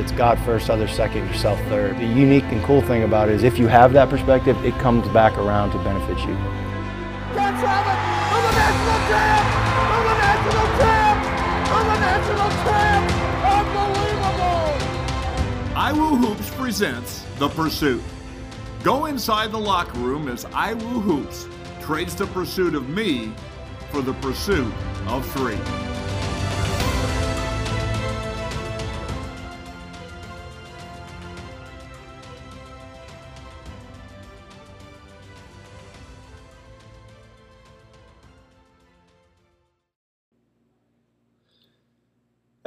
It's God first, others second, yourself third. The unique and cool thing about it is if you have that perspective, it comes back around to benefit you. Ken Travitt for the national champ! For the national champ! For the national champ! Unbelievable! iWoo Hoops presents The Pursuit. Go inside the locker room as iWoo Hoops trades the pursuit of me for the pursuit of three.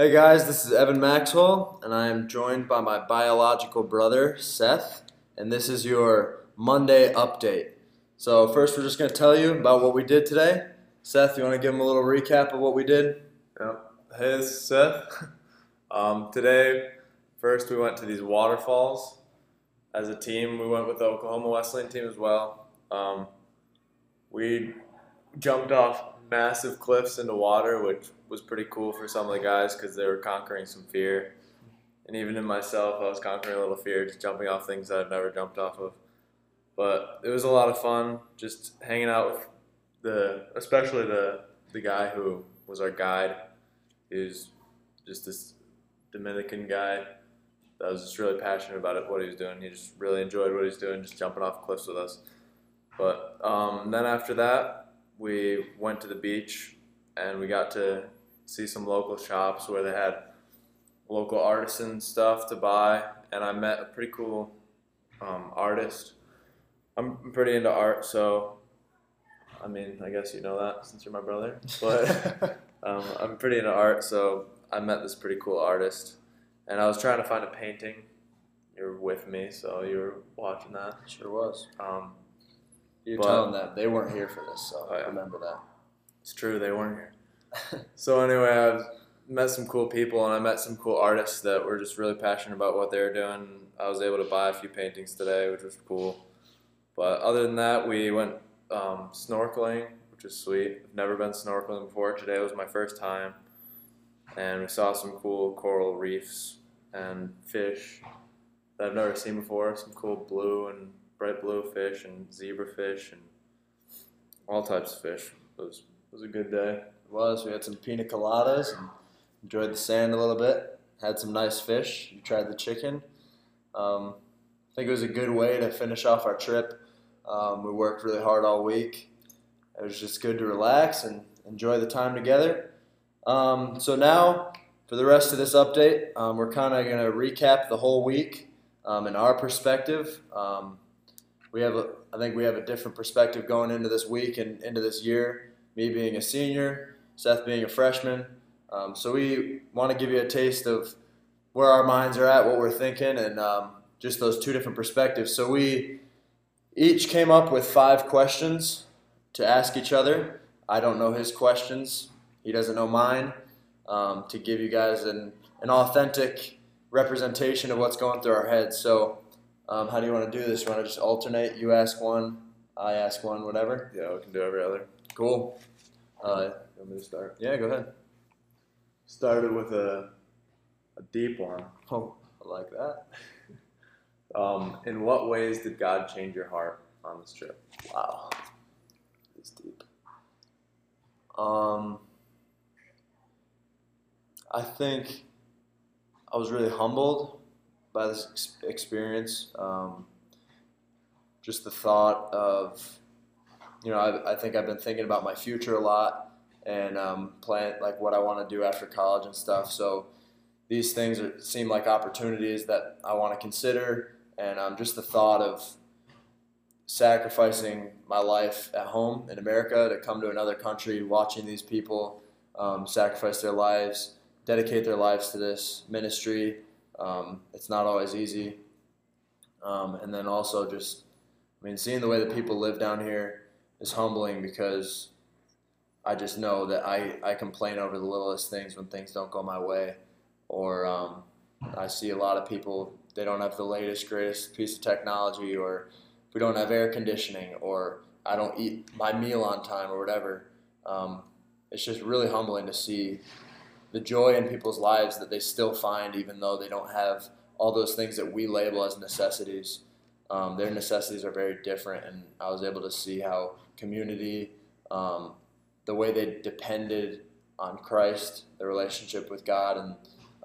Hey guys, this is Evan Maxwell, and I am joined by my biological brother, Seth, and this is your Monday update. So, first, we're just going to tell you about what we did today. Seth, you want to give them a little recap of what we did? Yep. Hey, this is Seth. Um, today, first we went to these waterfalls. As a team, we went with the Oklahoma Wesleyan team as well. Um, we jumped off massive cliffs into water, which was pretty cool for some of the guys because they were conquering some fear. And even in myself, I was conquering a little fear, just jumping off things that I've never jumped off of. But it was a lot of fun, just hanging out with the, especially the the guy who was our guide. He was just this Dominican guy that was just really passionate about it, what he was doing. He just really enjoyed what he was doing, just jumping off cliffs with us. But um, then after that, we went to the beach and we got to see some local shops where they had local artisan stuff to buy. And I met a pretty cool um, artist. I'm pretty into art, so I mean, I guess you know that since you're my brother. But um, I'm pretty into art, so I met this pretty cool artist, and I was trying to find a painting. You were with me, so you were watching that. Sure was. Um, You But- tell them they weren't here for this, so Oh, yeah. remember that. it's true, they weren't here. so anyway, I met some cool people, and I met some cool artists that were just really passionate about what they were doing. I was able to buy a few paintings today, which was cool. But other than that, we went um, snorkeling, which is sweet. I've never been snorkeling before. Today was my first time, and we saw some cool coral reefs and fish that I've never seen before. Some cool blue and bright blue fish and zebrafish and all types of fish. It was it was a good day. It was. We had some pina coladas and enjoyed the sand a little bit. Had some nice fish. We tried the chicken. Um, I think it was a good way to finish off our trip. Um, we worked really hard all week. It was just good to relax and enjoy the time together. Um, so now, for the rest of this update, um, we're kind of going to recap the whole week um, in our perspective. Um, we have, a, I think, we have a different perspective going into this week and into this year. Me being a senior, Seth being a freshman. Um, so we want to give you a taste of where our minds are at, what we're thinking, and um, just those two different perspectives. So we each came up with five questions to ask each other. I don't know his questions. He doesn't know mine. Um, to give you guys an, an authentic representation of what's going through our heads. So, um, how do you want to do this? You want to just alternate? You ask one, I ask one, whatever. Yeah, we can do every other. Cool. Uh, You want me to start? yeah, go ahead. Started with a a deep one. Oh, I like that. Um, in what ways did God change your heart on this trip? Wow. It's deep. Um, I think I was really humbled by this ex- experience. Um, just the thought of, you know, I, I think I've been thinking about my future a lot and um, plan like what I want to do after college and stuff. So these things are, seem like opportunities that I want to consider, and um, just the thought of sacrificing my life at home in America to come to another country, watching these people um, sacrifice their lives, dedicate their lives to this ministry. Um, it's not always easy. Um, and then also just, I mean, seeing the way that people live down here is humbling because I just know that I, I complain over the littlest things when things don't go my way. Or um, I see a lot of people, they don't have the latest, greatest piece of technology, or we don't have air conditioning, or I don't eat my meal on time, or whatever. Um, it's just really humbling to see the joy in people's lives that they still find even though they don't have all those things that we label as necessities. Um, their necessities are very different, and I was able to see how community, um, the way they depended on Christ, their relationship with God, and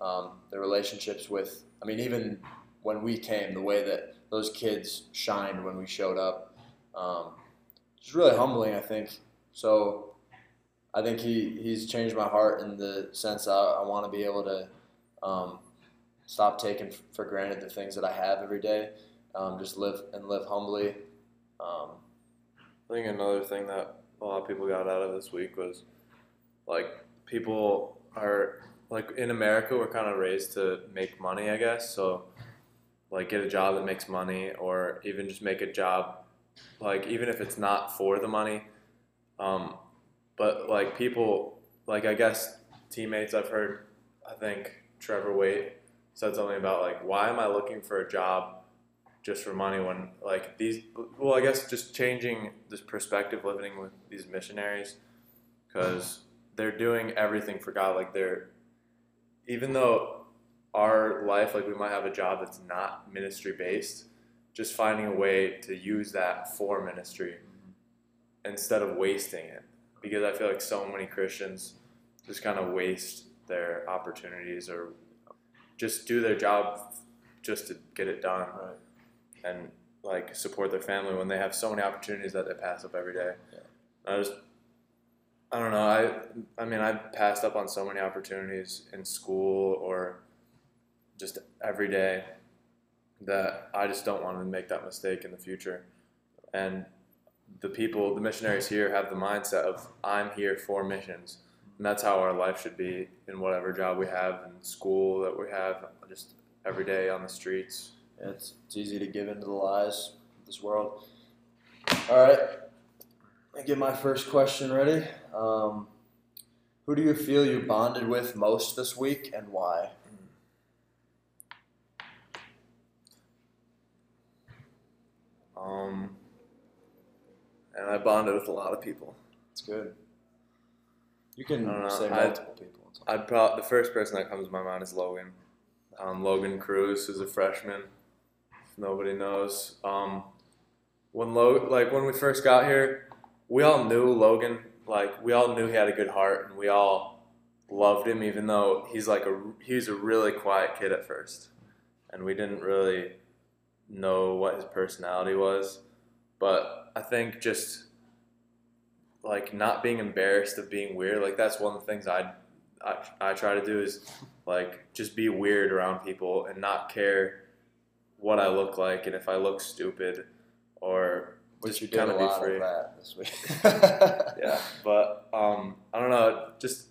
um, their relationships with, I mean, even when we came, the way that those kids shined when we showed up. Um, it's really humbling, I think. So I think he, he's changed my heart in the sense I, I want to be able to um, stop taking for granted the things that I have every day. Um, just live and live humbly. Um, I think another thing that a lot of people got out of this week was like people are like in America we're kind of raised to make money, I guess. So like get a job that makes money or even just make a job like even if it's not for the money. Um, but like people like I guess teammates I've heard I think Trevor Waite said something about like why am I looking for a job just for money when like these well i guess just changing this perspective living with these missionaries because they're doing everything for god like they're even though our life like we might have a job that's not ministry based just finding a way to use that for ministry mm-hmm. instead of wasting it because i feel like so many christians just kind of waste their opportunities or just do their job just to get it done right. and like support their family when they have so many opportunities that they pass up every day. Yeah. I just I don't know. I I mean I passed up on so many opportunities in school or just every day that I just don't want to make that mistake in the future. And the people, the missionaries here have the mindset of I'm here for missions. And that's how our life should be in whatever job we have in school that we have just every day on the streets. Yeah, it's, it's easy to give into the lies of this world. All right, I get my first question ready. Um, who do you feel you bonded with most this week, and why? Um, and I bonded with a lot of people. It's good. You can I say I- multiple people. I'd probably the first person that comes to my mind is Logan. Um, Logan Cruz, who's a freshman. If nobody knows. Um, when Lo- like when we first got here, we all knew Logan. Like we all knew he had a good heart, and we all loved him, even though he's like a he was a really quiet kid at first, and we didn't really know what his personality was. But I think just like not being embarrassed of being weird, like that's one of the things I I, I try to do is like just be weird around people and not care what I look like and if I look stupid or Which you kinda be free. of that this week. yeah. But um, I don't know, just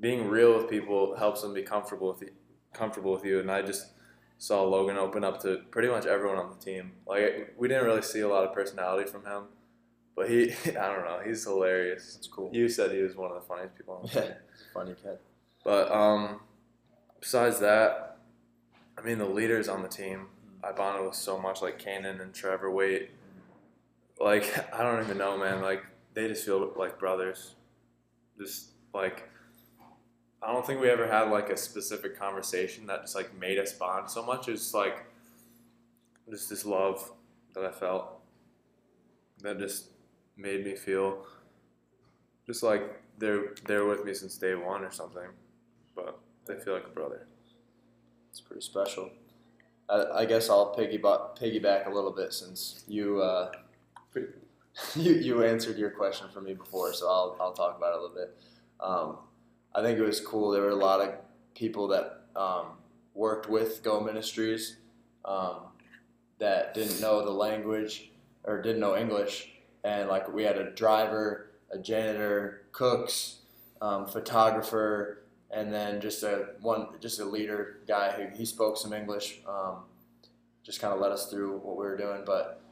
being real with people helps them be comfortable with you, comfortable with you. And I just saw Logan open up to pretty much everyone on the team. Like we didn't really see a lot of personality from him, but he I don't know, he's hilarious. It's cool. You said he was one of the funniest people on the team. Yeah, funny kid. But um, besides that, I mean the leaders on the team I bonded with so much, like Kanan and Trevor Waite. Like I don't even know, man. Like they just feel like brothers. Just like I don't think we ever had like a specific conversation that just like made us bond so much. It's like just this love that I felt that just made me feel just like they're they're with me since day one or something. But they feel like a brother. It's pretty special. I, I guess I'll piggyback piggyback a little bit since you uh, you you answered your question for me before, so I'll I'll talk about it a little bit. Um, I think it was cool. There were a lot of people that um, worked with Go Ministries um, that didn't know the language or didn't know English, and like we had a driver, a janitor, cooks, um, photographer, and then just a one just a leader guy who he spoke some English. Um, just kind of led us through what we were doing, but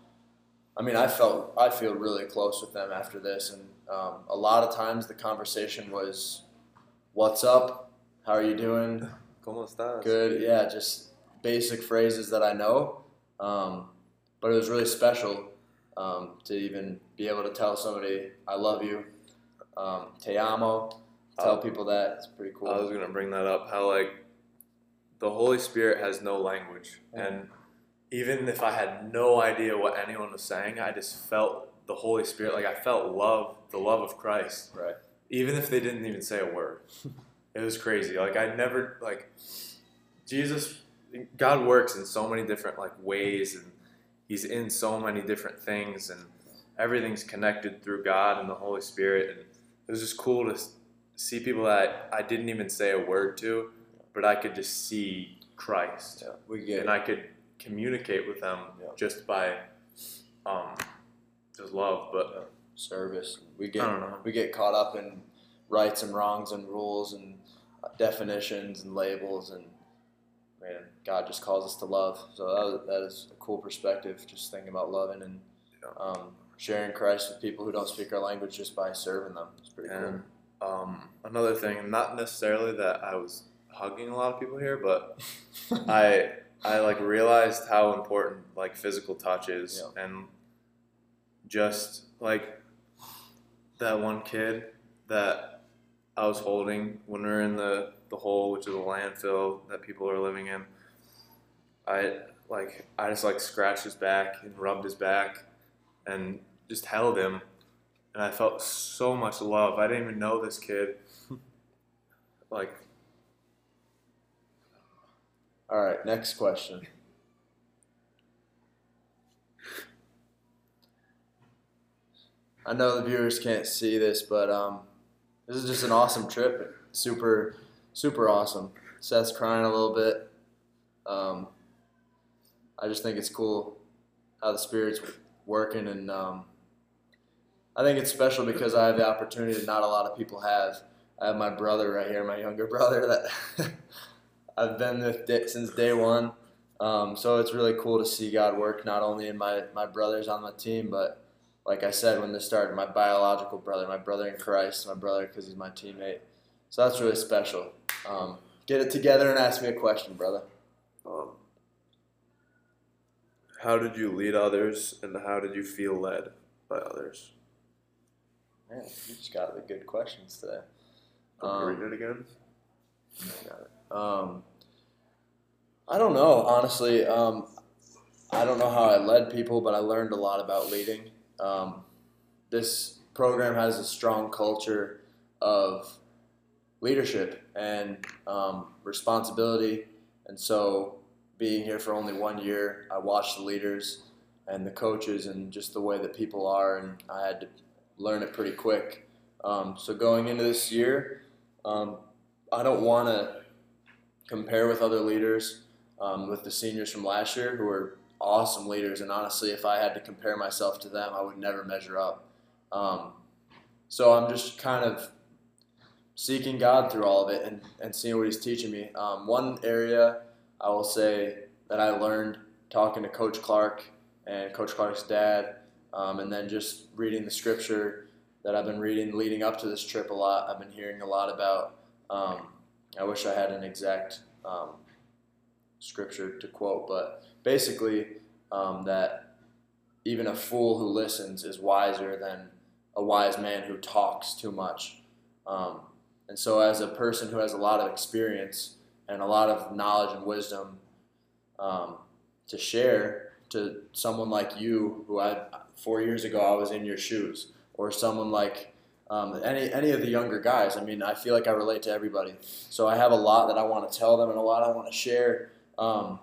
I mean, I felt I feel really close with them after this, and um, a lot of times the conversation was, "What's up? How are you doing? ¿Cómo estás? Good, yeah, just basic phrases that I know. Um, but it was really special um, to even be able to tell somebody, "I love you," um, "Te amo." tell Uh, people that. It's pretty cool. I was gonna bring that up. How like the Holy Spirit has no language, and even if I had no idea what anyone was saying, I just felt the Holy Spirit. Like I felt love, the love of Christ, right. Even if they didn't even say a word. it was crazy. Like I never like Jesus. God works in so many different like ways, and He's in so many different things, and everything's connected through God and the Holy Spirit. And it was just cool to see people that I didn't even say a word to, but I could just see Christ, Yeah. And I could communicate with them Yeah. just by um, just love. But service. We get we get caught up in rights and wrongs and rules and definitions and labels and man, God just calls us to love. So that, was, that is a cool perspective. Just thinking about loving and um, sharing Christ with people who don't speak our language just by serving them. It's pretty And um, another thing, not necessarily that I was hugging a lot of people here, but. I I like realized how important like physical touch is, and just like that one kid that I was holding when we were in the the hole, which is a landfill that people are living in. I like I just like scratched his back and rubbed his back, and just held him, and I felt so much love. I didn't even know this kid. Like All right, next question. I know the viewers can't see this, but um, this is just an awesome trip. Super, super awesome. Seth's crying a little bit. Um, I just think it's cool how the Spirit's working, and um, I think it's special because I have the opportunity that not a lot of people have. I have my brother right here, my younger brother that I've been with since day one. Um, so it's really cool to see God work not only in my, my brothers on my team, but like I said when this started, my biological brother, my brother in Christ, my brother because he's my teammate. So that's really special. Um, get it together and ask me a question, brother. Um, how did you lead others, and how did you feel led by others? Man, you just got the good questions today. Um, read it again? Um, I don't know, honestly. Um, I don't know how I led people, but I learned a lot about leading. Um, this program has a strong culture of leadership and um, responsibility. And so, being here for only one year, I watched the leaders and the coaches and just the way that people are, and I had to learn it pretty quick. Um, so, going into this year, um, I don't want to compare with other leaders, um, with the seniors from last year who were awesome leaders. And honestly, if I had to compare myself to them, I would never measure up. Um, so I'm just kind of seeking God through all of it and, and seeing what He's teaching me. Um, one area I will say that I learned talking to Coach Clark and Coach Clark's dad, um, and then just reading the scripture that I've been reading leading up to this trip a lot. I've been hearing a lot about. Um, I wish I had an exact um, scripture to quote, but basically um, that even a fool who listens is wiser than a wise man who talks too much. Um, and so, as a person who has a lot of experience and a lot of knowledge and wisdom um, to share to someone like you, who I four years ago I was in your shoes, or someone like um, any any of the younger guys. I mean, I feel like I relate to everybody. So I have a lot that I want to tell them and a lot I want to share. Um,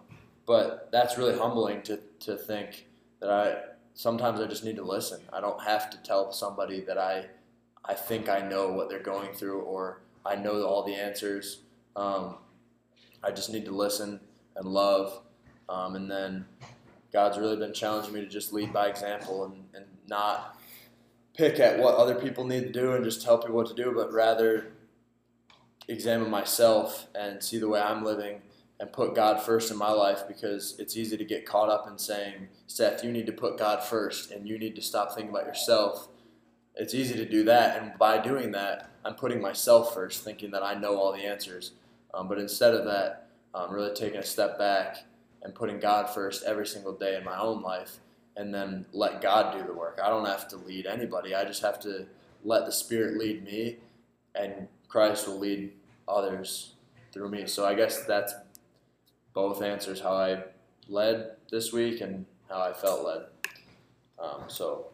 but that's really humbling to, to think that I sometimes I just need to listen. I don't have to tell somebody that I I think I know what they're going through or I know all the answers. Um, I just need to listen and love. Um, and then God's really been challenging me to just lead by example and, and not pick at what other people need to do and just tell people what to do, but rather examine myself and see the way I'm living and put God first in my life because it's easy to get caught up in saying, Seth, you need to put God first and you need to stop thinking about yourself. It's easy to do that, and by doing that, I'm putting myself first, thinking that I know all the answers. Um, but instead of that, I'm really taking a step back and putting God first every single day in my own life, and then let God do the work. I don't have to lead anybody. I just have to let the Spirit lead me and Christ will lead others through me. So I guess that's both answers how I led this week and how I felt led. Um, so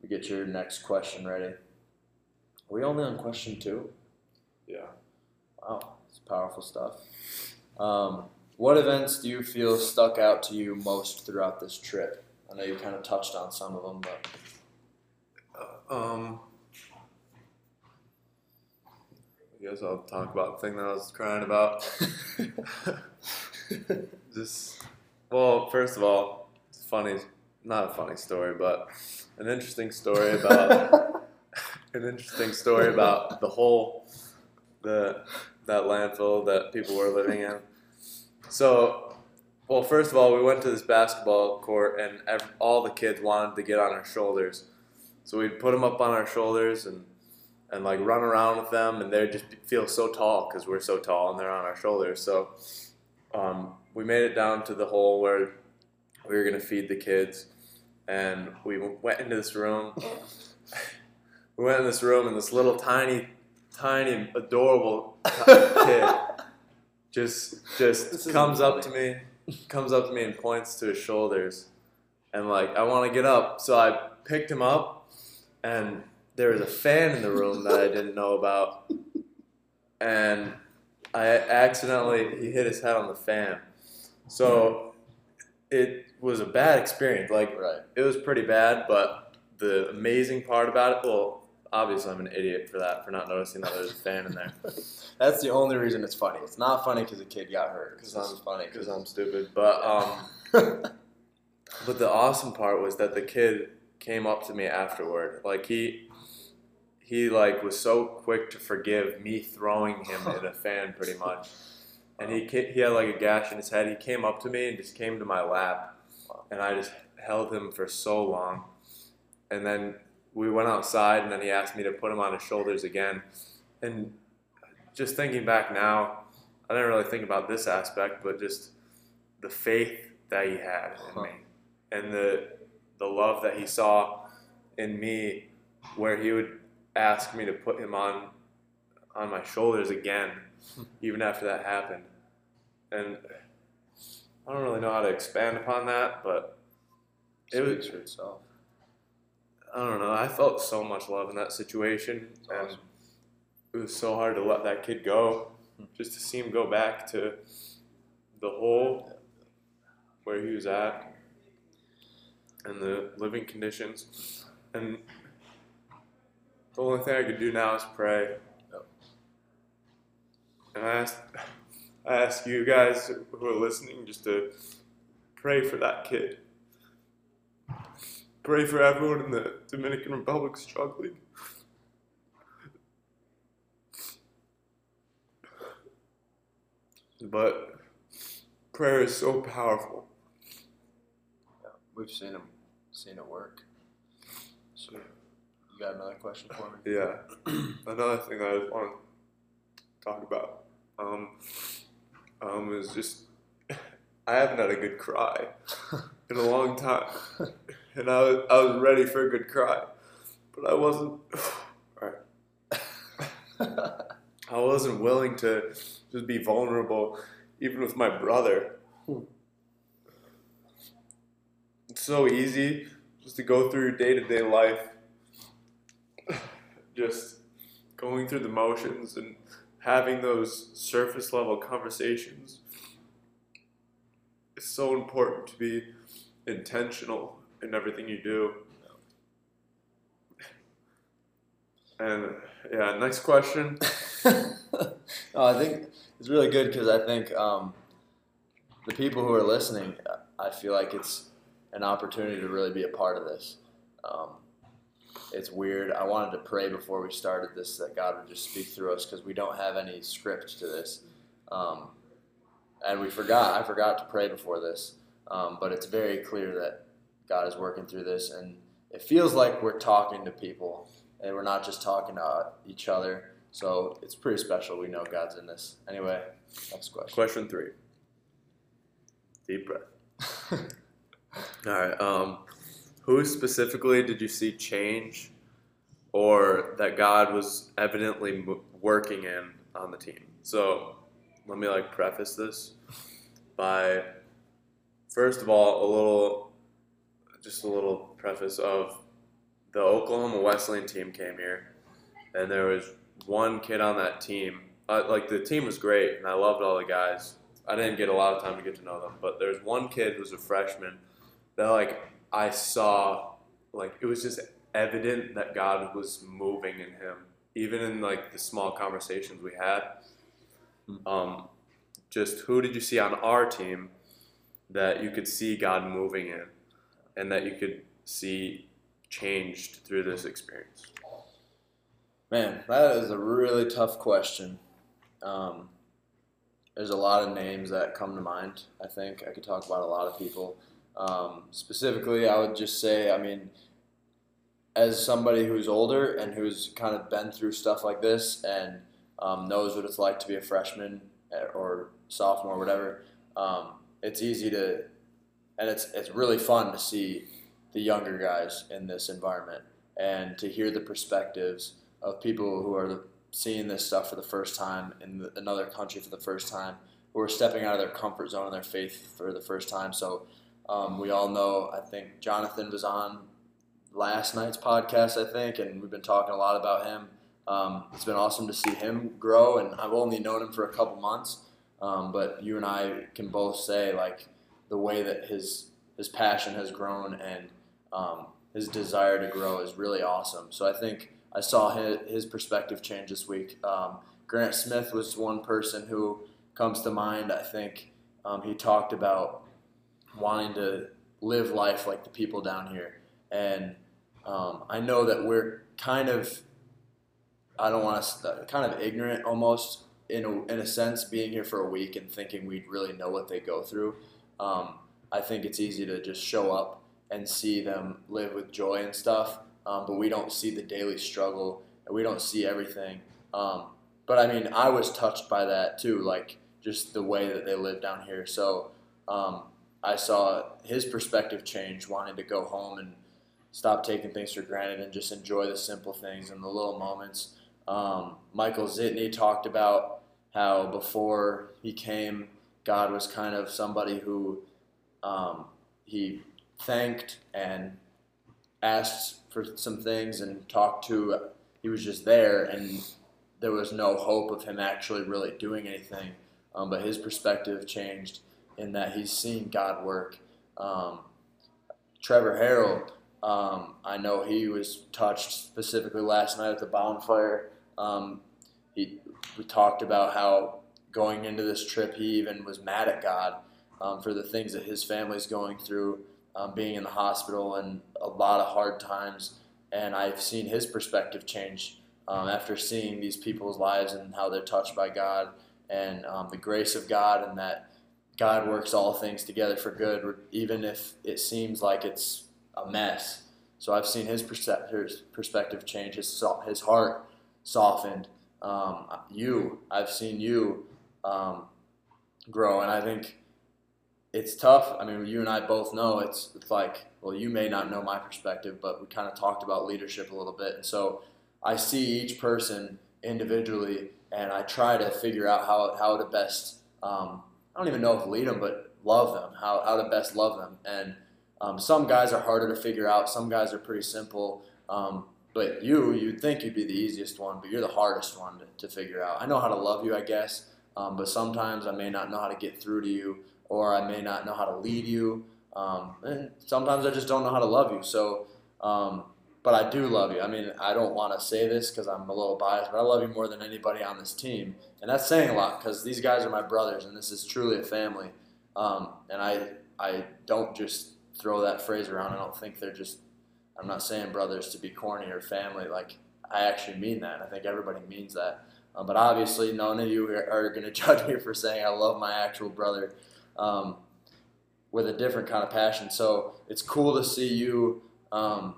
we get your next question ready. Are we only on question two? Yeah. Wow, it's powerful stuff. Um, what events do you feel stuck out to you most throughout this trip? I know you kind of touched on some of them, but Um, I guess I'll talk about the thing that I was crying about. Just, well, first of all, it's funny, not a funny story, but an interesting story about an interesting story about the whole the that landfill that people were living in. So, well, first of all, we went to this basketball court, and all the kids wanted to get on our shoulders. So we'd put them up on our shoulders and and like run around with them, and they just feel so tall because we're so tall and they're on our shoulders. So um, we made it down to the hole where we were gonna feed the kids, and we went into this room. we went in this room, and this little tiny, tiny, adorable kid just just comes up to me, comes up to me and points to his shoulders, and like I want to get up, so I picked him up, and there was a fan in the room that I didn't know about, and I accidentally he hit his head on the fan, so it was a bad experience. Like right. it was pretty bad, but the amazing part about it, well, obviously I'm an idiot for that, for not noticing that there's a fan in there. That's the only reason it's funny. It's not funny because a kid got hurt. Because is funny. Because I'm stupid. But um, but the awesome part was that the kid came up to me afterward. Like he he like was so quick to forgive me throwing him in a fan, pretty much. And he he had like a gash in his head. He came up to me and just came to my lap, and I just held him for so long. And then we went outside, and then he asked me to put him on his shoulders again. And just thinking back now, I didn't really think about this aspect, but just the faith that he had in me, and the the love that he saw in me, where he would ask me to put him on on my shoulders again, even after that happened. And I don't really know how to expand upon that, but it was for itself. I don't know. I felt so much love in that situation, and it was so hard to let that kid go. Just to see him go back to the hole where he was at, and the living conditions, and the only thing I could do now is pray. Yep. And I ask, I ask you guys who are listening just to pray for that kid. Pray for everyone in the Dominican Republic struggling. But prayer is so powerful. We've seen him, seen it work. You got another question for me? Yeah. Another thing that I just want to talk about um, um, is just I haven't had a good cry in a long time, and I was, I was ready for a good cry, but I wasn't. I wasn't willing to just be vulnerable, even with my brother. It's so easy just to go through your day to day life, just going through the motions and having those surface level conversations. It's so important to be intentional in everything you do. And yeah, next question. oh, I think it's really good because I think um, the people who are listening, I feel like it's an opportunity to really be a part of this. Um, it's weird. I wanted to pray before we started this that God would just speak through us because we don't have any script to this. Um, and we forgot. I forgot to pray before this. Um, but it's very clear that God is working through this. And it feels like we're talking to people and we're not just talking to each other. So it's pretty special. We know God's in this. Anyway, next question. Question three. Deep breath. All right. Um, who specifically did you see change or that God was evidently working in on the team. So let me like preface this by first of all a little just a little preface of the Oklahoma Wesleyan team came here and there was one kid on that team uh, like the team was great and I loved all the guys. I didn't get a lot of time to get to know them, but there's one kid who's a freshman that like I saw like it was just evident that God was moving in him, even in like the small conversations we had. Hmm. Um, just who did you see on our team that you could see God moving in, and that you could see changed through this experience? Man, that is a really tough question. Um, there's a lot of names that come to mind. I think I could talk about a lot of people. Um, specifically, I would just say, I mean, as somebody who's older and who's kind of been through stuff like this and um, knows what it's like to be a freshman eh, or sophomore, or whatever, um, it's easy to, and it's it's really fun to see the younger guys in this environment and to hear the perspectives of people who are seeing this stuff for the first time in another country for the first time, who are stepping out of their comfort zone and their faith for the first time. So um, we all know, I think Jonathan was on last night's podcast, I think, and we've been talking a lot about him. Um, it's been awesome to see him grow, and I've only known him for a couple months, um, but you and I can both say like the way that his his passion has grown and um, his desire to grow is really awesome. So I think I saw his, his perspective change this week. Um, Grant Smith was one person who comes to mind. I think um, he talked about wanting to live life like the people down here. And um, I know that we're kind of, I don't want to, kind of ignorant almost in a, in a sense, being here for a week and thinking we'd really know what they go through. Um, I think it's easy to just show up and see them live with joy and stuff, um, but we don't see the daily struggle and we don't see everything. Um, but I mean, I was touched by that too, like just the way that they live down here. So um, I saw his perspective change, wanting to go home and stop taking things for granted and just enjoy the simple things and the little moments. Um, Michael Zitney talked about how before he came, God was kind of somebody who um, he thanked and asked for some things and talked to. He was just there, and there was no hope of him actually really doing anything. Um, but his perspective changed in that he's seen God work. Um, Trevor Harrell, um, I know he was touched specifically last night at the bonfire. Um, he, we talked about how going into this trip, he even was mad at God um, for the things that his family's going through, um, being in the hospital and a lot of hard times. And I've seen his perspective change um, after seeing these people's lives and how they're touched by God and the grace of God and that God works all things together for good, even if it seems like it's a mess. So I've seen his perspective change, his, his heart softened. Um, you, I've seen you um, grow, and I think it's tough. I mean, you and I both know it's, it's like, well, you may not know my perspective, but we kind of talked about leadership a little bit. And so I see each person individually, and I try to figure out how, how to best um, I don't even know if lead them, but love them, how, how to best love them. And um, some guys are harder to figure out. Some guys are pretty simple. Um, but you, you'd think you'd be the easiest one, but you're the hardest one to, to figure out. I know how to love you, I guess, um, but sometimes I may not know how to get through to you, or I may not know how to lead you. Um, and sometimes I just don't know how to love you. So um, but I do love you. I mean, I don't want to say this because I'm a little biased, but I love you more than anybody on this team, and that's saying a lot because these guys are my brothers, and this is truly a family. Um, and I I don't just throw that phrase around. I don't think they're just. I'm not saying brothers to be corny or family. Like I actually mean that. I think everybody means that. Um, but obviously, none of you are, going to judge me for saying I love my actual brother um, with a different kind of passion. So it's cool to see you. Um,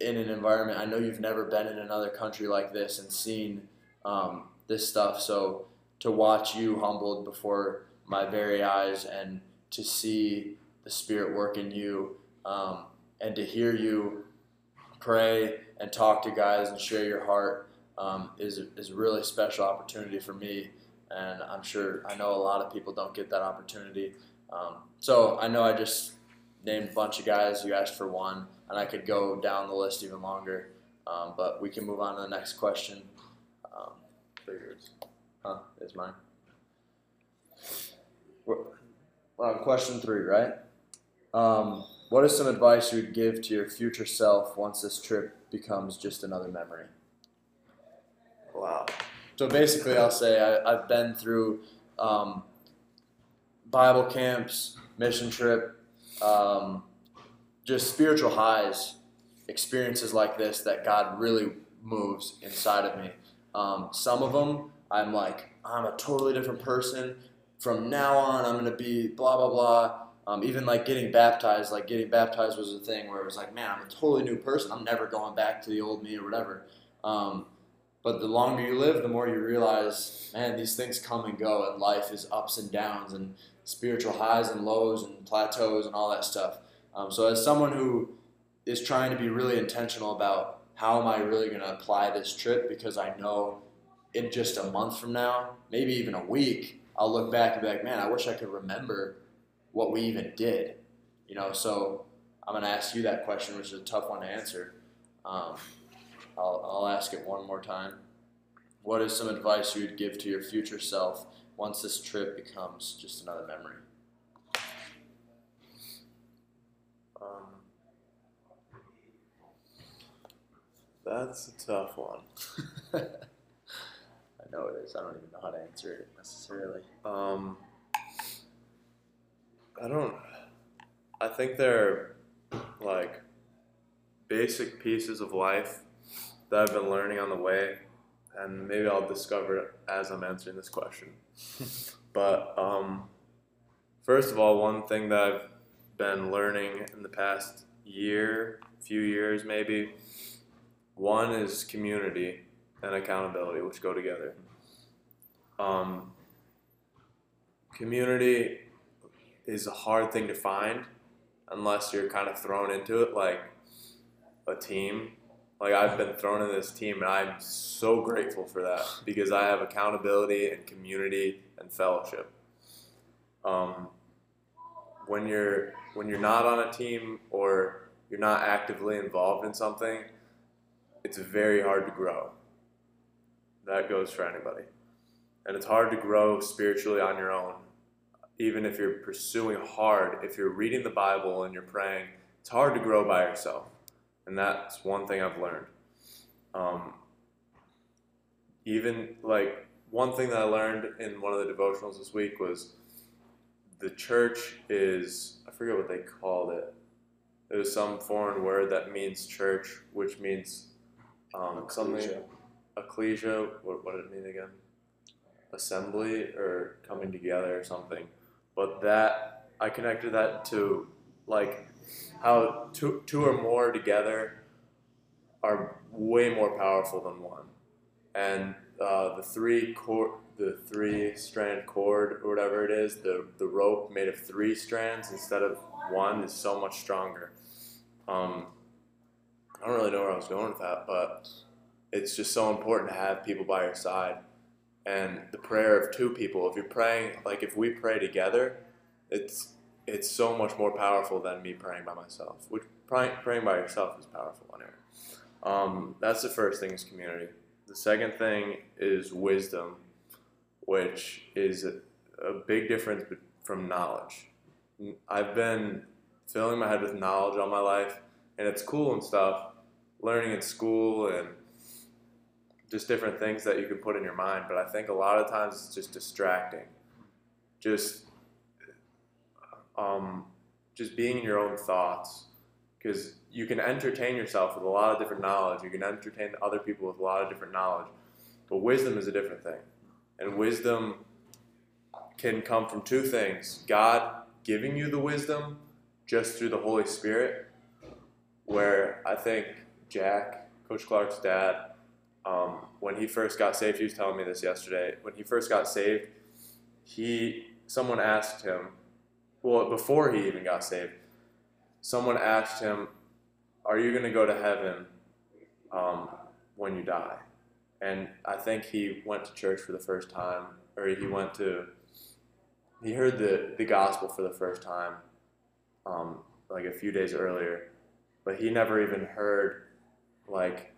in an environment. I know you've never been in another country like this and seen um, this stuff. So to watch you humbled before my very eyes and to see the Spirit work in you um, and to hear you pray and talk to guys and share your heart um, is is a really special opportunity for me, and I'm sure I know a lot of people don't get that opportunity. Um, so I know I just named a bunch of guys. You asked for one, and I could go down the list even longer. Um, but we can move on to the next question. Figures. huh, is mine. We're, we're on question three, right? Um, what is some advice you would give to your future self once this trip becomes just another memory? Wow. So basically, I'll say I, I've been through um, Bible camps, mission trip, um, just spiritual highs, experiences like this that God really moves inside of me. Um, some of them, I'm like, I'm a totally different person. From now on, I'm to be blah, blah, blah. Um, even like getting baptized, like getting baptized was a thing where it was like, man, I'm a totally new person. I'm never going back to the old me or whatever. Um, but the longer you live, the more you realize, man, these things come and go, and life is ups and downs, and spiritual highs and lows, and plateaus, and all that stuff. Um, so, as someone who is trying to be really intentional about how am I really going to apply this trip, because I know in just a month from now, maybe even a week, I'll look back and be like, man, I wish I could remember what we even did. You know, so I'm going to ask you that question, which is a tough one to answer. Um, I'll, I'll ask it one more time. What is some advice you would give to your future self once this trip becomes just another memory? Um, that's a tough one. I know it is. I don't even know how to answer it necessarily. Um, I don't. I think they're like basic pieces of life that I've been learning on the way, and maybe I'll discover it as I'm answering this question. but um, first of all, one thing that I've been learning in the past year, few years maybe, one is community and accountability, which go together. Um, community is a hard thing to find unless you're kind of thrown into it like a team. Like I've been thrown in this team and I'm so grateful for that because I have accountability and community and fellowship. Um, when you're when you're not on a team or you're not actively involved in something, it's very hard to grow. That goes for anybody. And it's hard to grow spiritually on your own. Even if you're pursuing hard, if you're reading the Bible and you're praying, it's hard to grow by yourself. And that's one thing I've learned. Um, even like one thing that I learned in one of the devotionals this week was the church is, I forget what they called it. It was some foreign word that means church, which means um, something. Ecclesia, what, what did it mean again? Assembly or coming together or something. But that, I connected that to like how two, two or more together are way more powerful than one. And uh, the three cord, the three strand cord or whatever it is, the, the rope made of three strands instead of one is so much stronger. Um, I don't really know where I was going with that, but it's just so important to have people by your side. And the prayer of two people, if you're praying, like if we pray together, it's it's so much more powerful than me praying by myself. Which praying, praying by yourself is powerful anyway. Um, that's the first thing is community. The second thing is wisdom, which is a, a big difference from knowledge. I've been filling my head with knowledge all my life, and it's cool and stuff, learning in school and just different things that you can put in your mind. But I think a lot of times it's just distracting. Just um, just being in your own thoughts because you can entertain yourself with a lot of different knowledge. You can entertain other people with a lot of different knowledge. But wisdom is a different thing. And wisdom can come from two things God giving you the wisdom just through the Holy Spirit, where I think Jack, Coach Clark's dad, um, when he first got saved, he was telling me this yesterday. When he first got saved, he someone asked him, well, before he even got saved, someone asked him, "Are you going to go to heaven um, when you die. And I think he went to church for the first time, or he went to, he heard the, the gospel for the first time um, like a few days earlier, but he never even heard like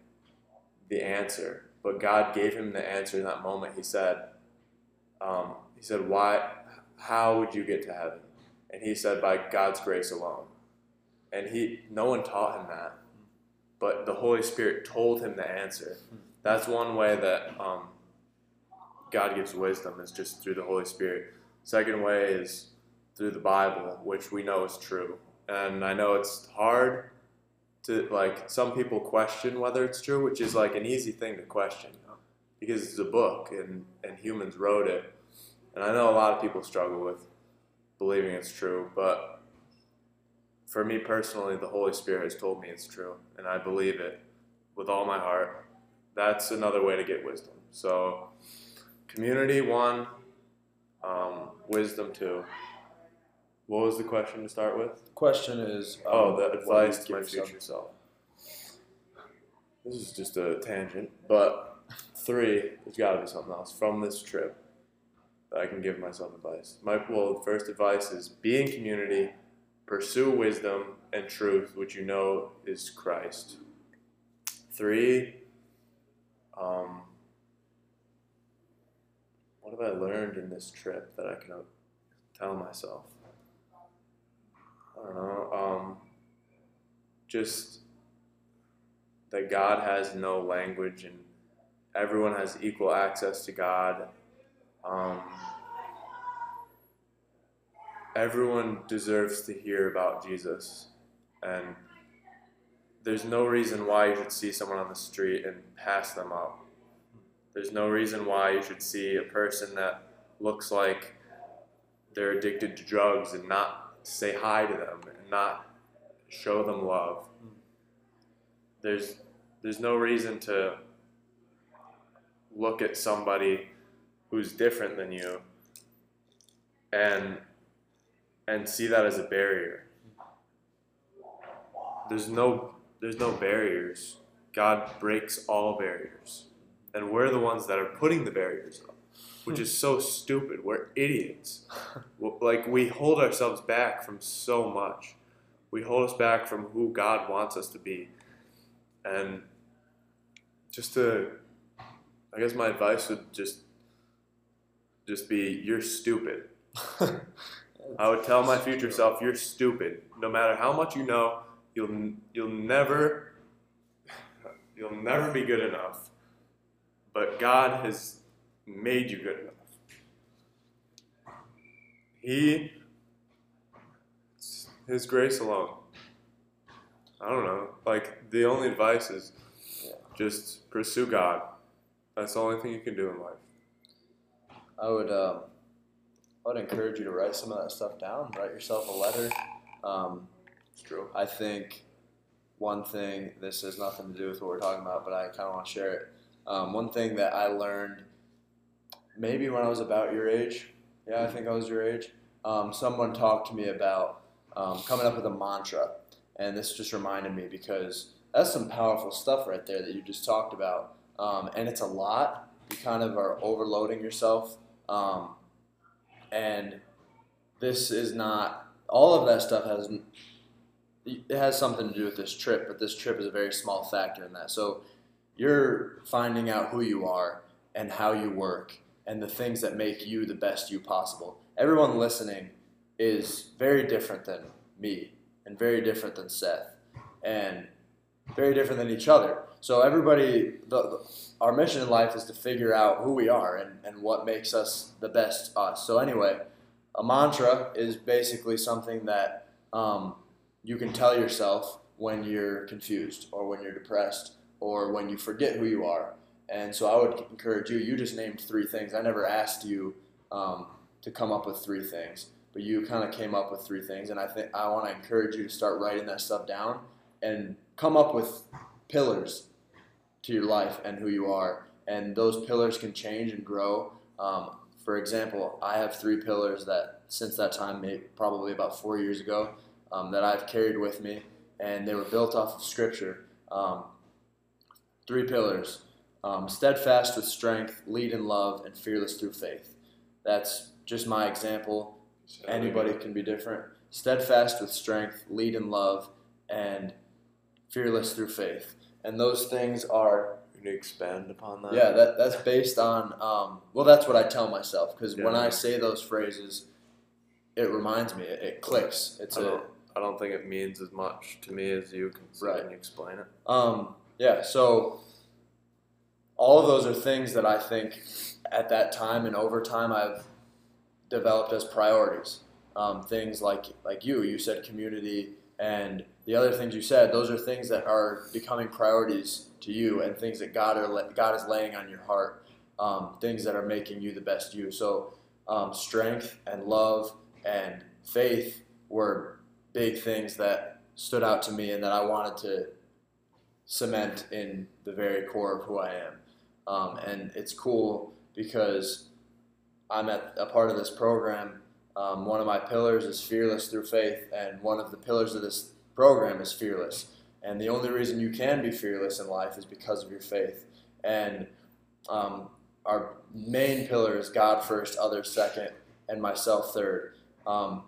the answer. But God gave him the answer in that moment. He said, um, He said, why? How would you get to heaven? And he said, by God's grace alone. And he, no one taught him that, but the Holy Spirit told him the answer. That's one way that um, God gives wisdom is just through the Holy Spirit. Second way is through the Bible, which we know is true. And I know it's hard to like some people question whether it's true, which is like an easy thing to question because it's a book and, and humans wrote it. And I know a lot of people struggle with believing it's true, but for me personally, the Holy Spirit has told me it's true, and I believe it with all my heart. That's another way to get wisdom. So, community one, um, wisdom two. What was the question to start with? Question is. um, Oh, the advice to my future self. This is just a tangent, but three, there's got to be something else from this trip that I can give myself advice. My well, first advice is be in community, pursue wisdom and truth, which you know is Christ. Three, um, what have I learned in this trip that I can tell myself? Don't know. Um, just that God has no language and everyone has equal access to God. Um, everyone deserves to hear about Jesus, and there's no reason why you should see someone on the street and pass them up. There's no reason why you should see a person that looks like they're addicted to drugs and not say hi to them and not show them love. There's there's no reason to look at somebody who's different than you and and see that as a barrier. There's no there's no barriers. God breaks all barriers. And we're the ones that are putting the barriers up, which hmm. is so stupid. We're idiots. Like we hold ourselves back from so much. We hold us back from who God wants us to be. And just to I guess my advice would just just be you're stupid. I would tell my future self you're stupid. No matter how much you know, you'll you'll never you'll never be good enough. But God has made you good enough. He his grace alone. I don't know. Like the only advice is just pursue God. That's the only thing you can do in life. I would um, I would encourage you to write some of that stuff down. Write yourself a letter. Um, It's true. I think one thing this has nothing to do with what we're talking about, but I kind of want to share it. Um, one thing that I learned, maybe when I was about your age, yeah, I think I was your age. Um, someone talked to me about um, coming up with a mantra, and this just reminded me because that's some powerful stuff right there that you just talked about, um, and it's a lot. You kind of are overloading yourself, um, and this is not all of that stuff has it has something to do with this trip, but this trip is a very small factor in that. So you're finding out who you are and how you work and the things that make you the best you possible. Everyone listening is very different than me and very different than Seth and very different than each other. So everybody, the, the, our mission in life is to figure out who we are and, and what makes us the best us. So anyway, a mantra is basically something that um, you can tell yourself when you're confused or when you're depressed or when you forget who you are. And so I would encourage you. You just named three things. I never asked you um, to come up with three things, but you kind of came up with three things. And I think I want to encourage you to start writing that stuff down and come up with pillars to your life and who you are. And those pillars can change and grow. Um, for example, I have three pillars that since that time, maybe, probably about four years ago, um, that I've carried with me, and they were built off of Scripture. Um, three pillars: um, steadfast with strength, lead in love, and fearless through faith. That's just my example. Anybody can be different. Steadfast with strength, lead in love, and fearless through faith. And those things are Can you expand upon that? yeah, that, that's based on, um, well, that's what I tell myself because when I say those phrases, it reminds me, it, it clicks. It's I a, don't, I don't think it means as much to me as you can. Right. Can you explain it? um, yeah, so all of those are things that I think at that time and over time I've developed as priorities. Um, things like, like you, you said community and the other things you said, those are things that are becoming priorities to you and things that God, are, God is laying on your heart, um, things that are making you the best you. So um, strength and love and faith were big things that stood out to me and that I wanted to cement in the very core of who I am. Um, and it's cool because I'm at a part of this program. Um, one of my pillars is fearless through faith, and one of the pillars of this program is fearless. And the only reason you can be fearless in life is because of your faith. And um, our main pillar is God first, others second, and myself third. Um,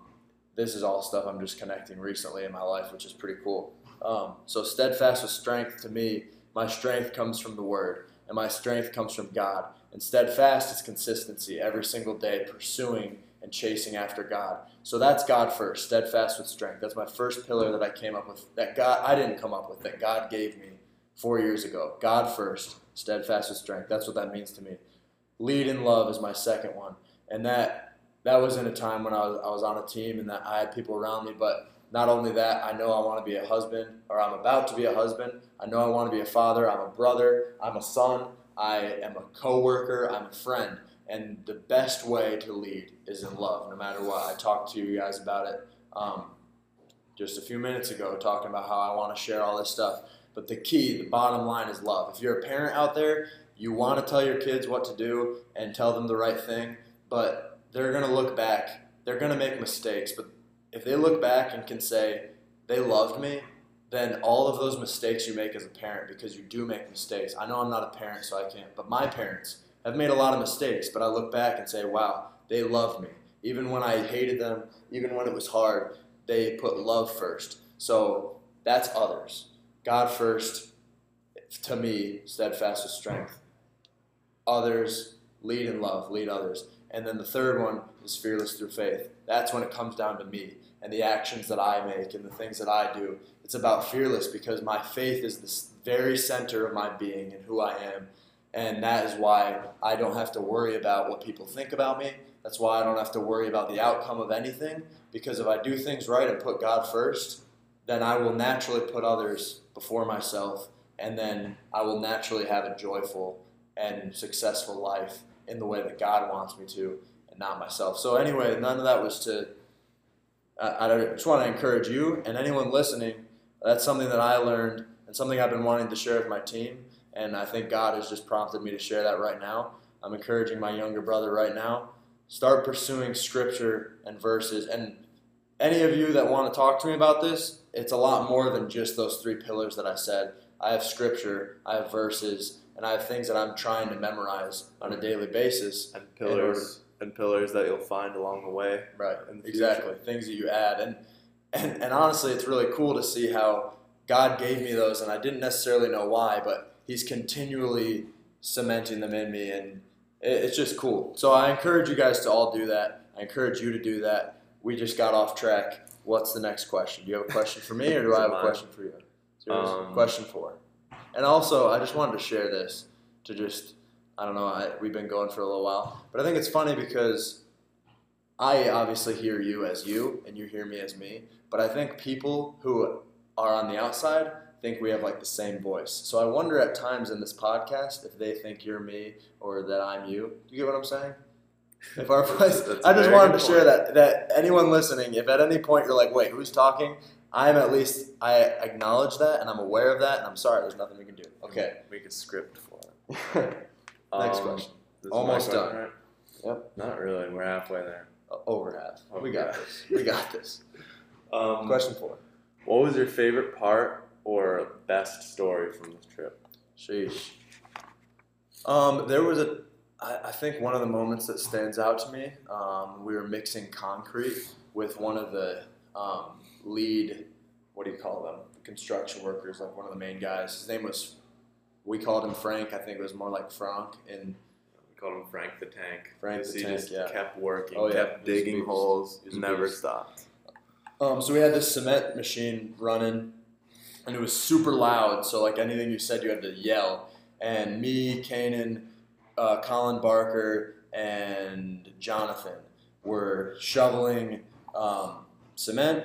this is all stuff I'm just connecting recently in my life, which is pretty cool. Um, so steadfast with strength to me, my strength comes from the Word, and my strength comes from God. And steadfast is consistency, every single day pursuing and chasing after God. So that's God first, steadfast with strength. That's my first pillar that I came up with. That God I didn't come up with. That God gave me four years ago. God first, steadfast with strength. That's what that means to me. Lead in love is my second one, and that that was in a time when I was I was on a team and that I had people around me, but not only that, I know I want to be a husband, or I'm about to be a husband. I know I want to be a father. I'm a brother. I'm a son. I am a coworker. I'm a friend. And the best way to lead is in love, no matter what. I talked to you guys about it um, just a few minutes ago, talking about how I want to share all this stuff. But the key, the bottom line is love. If you're a parent out there, you want to tell your kids what to do and tell them the right thing, but they're going to look back. They're going to make mistakes, but if they look back and can say, they loved me, then all of those mistakes you make as a parent, because you do make mistakes. I know I'm not a parent, so I can't, but my parents have made a lot of mistakes, but I look back and say, wow, they loved me. Even when I hated them, even when it was hard, they put love first. So that's others. God first, to me, steadfast strength. Others, lead in love, lead others. And then the third one is fearless through faith. That's when it comes down to me and the actions that I make and the things that I do. It's about fearless because my faith is the very center of my being and who I am. And that is why I don't have to worry about what people think about me. That's why I don't have to worry about the outcome of anything. Because if I do things right and put God first, then I will naturally put others before myself. And then I will naturally have a joyful and successful life in the way that God wants me to and not myself. So, anyway, none of that was to. I, I just want to encourage you and anyone listening. That's something that I learned and something I've been wanting to share with my team. And I think God has just prompted me to share that right now. I'm encouraging my younger brother right now. Start pursuing scripture and verses. And any of you that want to talk to me about this, it's a lot more than just those three pillars that I said. I have scripture, I have verses, and I have things that I'm trying to memorize on a daily basis. And pillars and pillars that you'll find along the way. Right. the Exactly. future. Things that you add. And, and and honestly it's really cool to see how God gave me those and I didn't necessarily know why, but he's continually cementing them in me and it, it's just cool. So I encourage you guys to all do that. I encourage you to do that. We just got off track. What's the next question? Do you have a question for me or do I have a question for you? Um, question four. And also I just wanted to share this to just I don't know, I, we've been going for a little while. But I think it's funny because I obviously hear you as you, and you hear me as me. But I think people who are on the outside think we have like the same voice. So I wonder at times in this podcast if they think you're me or that I'm you. Do you get what I'm saying? If our voice, I just wanted to share that that anyone listening, if at any point you're like, wait, who's talking? I'm at least I acknowledge that and I'm aware of that, and I'm sorry. There's nothing we can do. Okay. Make a script for it. Next Um, question. this is my Almost done. right? Yep. Not really. We're halfway there. Over half. We got Okay. this. We got this. Um, Question four. What was your favorite part or best story from this trip? Sheesh. Um, there was a, I, I think one of the moments that stands out to me. Um, we were mixing concrete with one of the um, lead, what do you call them? Construction workers, like one of the main guys. His name was, we called him Frank. I think it was more like Frank. And We called him Frank the Tank. Frank the he Tank, just yeah. kept working, Oh, yeah. kept He was a digging beast. holes, He was a never beast. stopped. Um, so we had this cement machine running, and it was super loud. So like anything you said, you had to yell. And me, Kanan, uh, Colin Barker, and Jonathan were shoveling um, cement,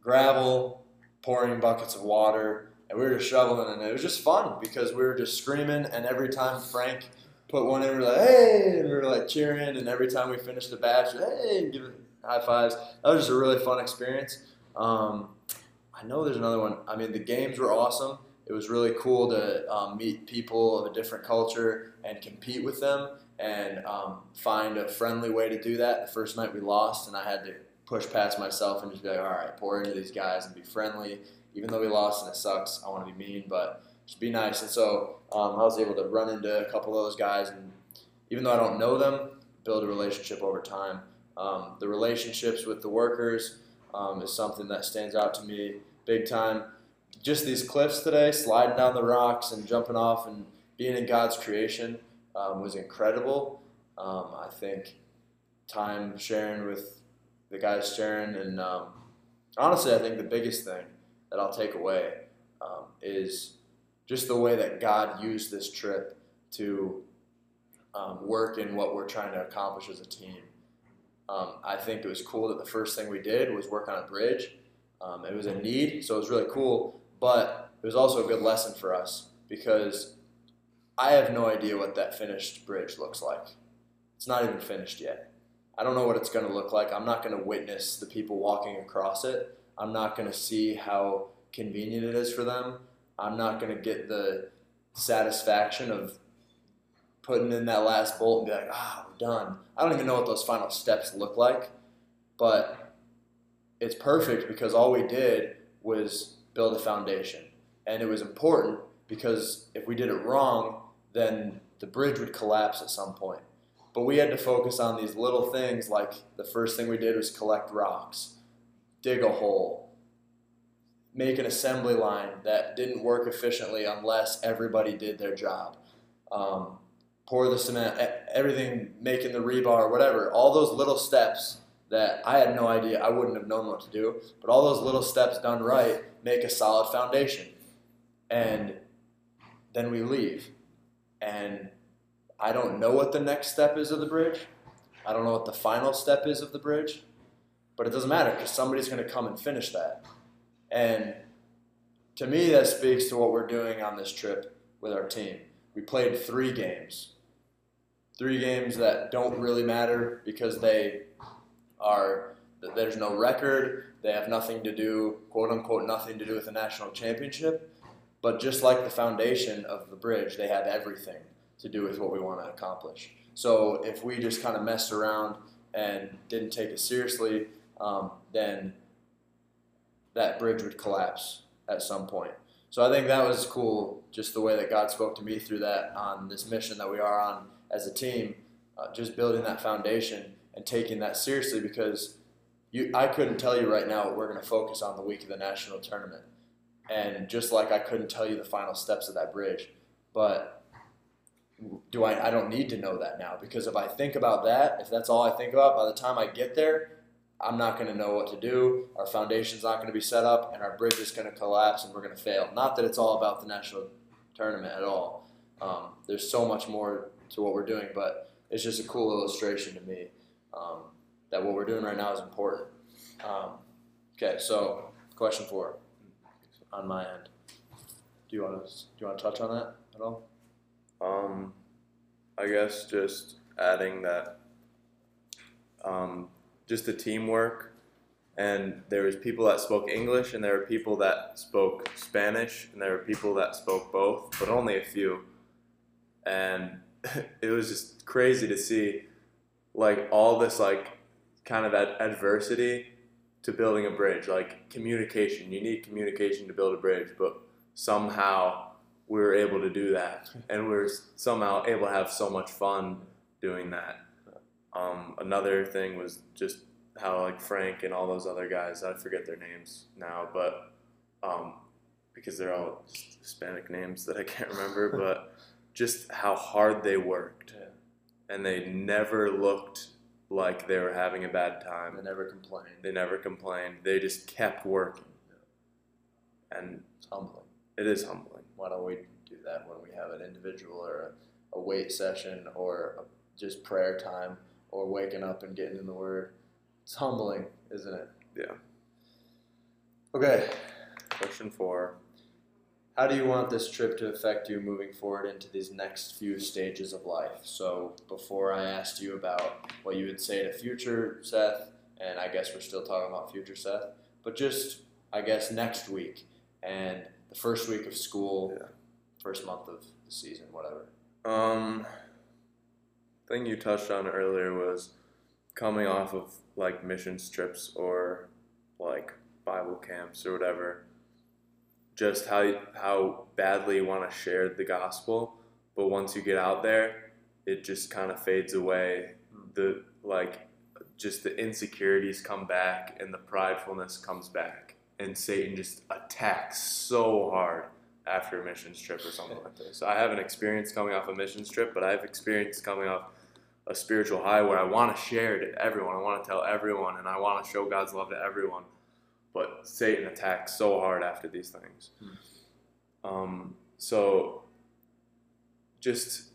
gravel, pouring buckets of water, and we were just shoveling, and it was just fun because we were just screaming. And every time Frank put one in, we were like, "Hey!" and we were like cheering. And every time we finished a batch, "Hey!" and give it high fives. That was just a really fun experience. Um, I know there's another one. I mean, the games were awesome. It was really cool to um, meet people of a different culture and compete with them and um, find a friendly way to do that. The first night we lost, and I had to push past myself and just be like, all right, pour into these guys and be friendly. Even though we lost and it sucks, I want to be mean, but just be nice. And so um, I was able to run into a couple of those guys, and even though I don't know them, build a relationship over time. Um, the relationships with the workers um, is something that stands out to me big time. Just these cliffs today, sliding down the rocks and jumping off and being in God's creation um, was incredible. Um, I think time sharing with the guys sharing, and um, honestly, I think the biggest thing that I'll take away um, is just the way that God used this trip to um, work in what we're trying to accomplish as a team. Um, I think it was cool that the first thing we did was work on a bridge. Um, it was a need, so it was really cool, but it was also a good lesson for us because I have no idea what that finished bridge looks like. It's not even finished yet. I don't know what it's going to look like. I'm not going to witness the people walking across it. I'm not going to see how convenient it is for them. I'm not going to get the satisfaction of putting in that last bolt and be like, ah, we're done. I don't even know what those final steps look like, but it's perfect because all we did was build a foundation. And it was important because if we did it wrong, then the bridge would collapse at some point. But we had to focus on these little things like the first thing we did was collect rocks, dig a hole, make an assembly line that didn't work efficiently unless everybody did their job. Um, pour the cement, everything, making the rebar, whatever, all those little steps that I had no idea, I wouldn't have known what to do, but all those little steps done right make a solid foundation. And then we leave. And I don't know what the next step is of the bridge. I don't know what the final step is of the bridge. But it doesn't matter because somebody's going to come and finish that. And to me, that speaks to what we're doing on this trip with our team. We played three games. Three games that don't really matter because they are, there's no record. They have nothing to do, quote unquote, nothing to do with the national championship. But just like the foundation of the bridge, they have everything to do with what we want to accomplish. So if we just kind of messed around and didn't take it seriously, um, then that bridge would collapse at some point. So I think that was cool, just the way that God spoke to me through that on this mission that we are on as a team, uh, just building that foundation and taking that seriously because you, I couldn't tell you right now what we're going to focus on the week of the national tournament. And just like I couldn't tell you the final steps of that bridge, but do I? I don't need to know that now because if I think about that, if that's all I think about, by the time I get there, I'm not going to know what to do. Our foundation's not going to be set up, and our bridge is going to collapse, and we're going to fail. Not that it's all about the national tournament at all. Um, there's so much more to what we're doing, but it's just a cool illustration to me um, that what we're doing right now is important. Um, okay, so question four on my end. Do you want to do you want to touch on that at all? Um, I guess just adding that, um, just the teamwork, and there was people that spoke English, and there were people that spoke Spanish, and there were people that spoke both, but only a few, and it was just crazy to see, like all this like kind of ad- adversity to building a bridge, like communication. You need communication to build a bridge, but somehow we were able to do that, and we were somehow able to have so much fun doing that. Um, another thing was just how like Frank and all those other guys, I forget their names now, but um, because they're all Hispanic names that I can't remember, but just how hard they worked, and they never looked like they were having a bad time. I never complained. They never complained. They just kept working. And It's humbling. it is humbling. Why don't we do that when we have an individual or a, a weight session or a, just prayer time or waking up and getting in the Word? It's humbling, isn't it? Yeah. Okay. Question four. How do you want this trip to affect you moving forward into these next few stages of life? So, before I asked you about what you would say to future Seth, and I guess we're still talking about future Seth, but just, I guess, next week and the first week of school, Yeah. first month of the season, whatever. Um, thing you touched on earlier was coming off of like missions trips or like Bible camps or whatever. Just how how badly you want to share the gospel, but once you get out there, it just kind of fades away. The like just the insecurities come back and the pridefulness comes back, and Satan just attacks so hard after a missions trip or something like this. So I haven't experienced coming off a missions trip, but I've experienced coming off a spiritual high where I want to share it to everyone. I want to tell everyone and I want to show God's love to everyone. But Satan attacks so hard after these things. Um, so just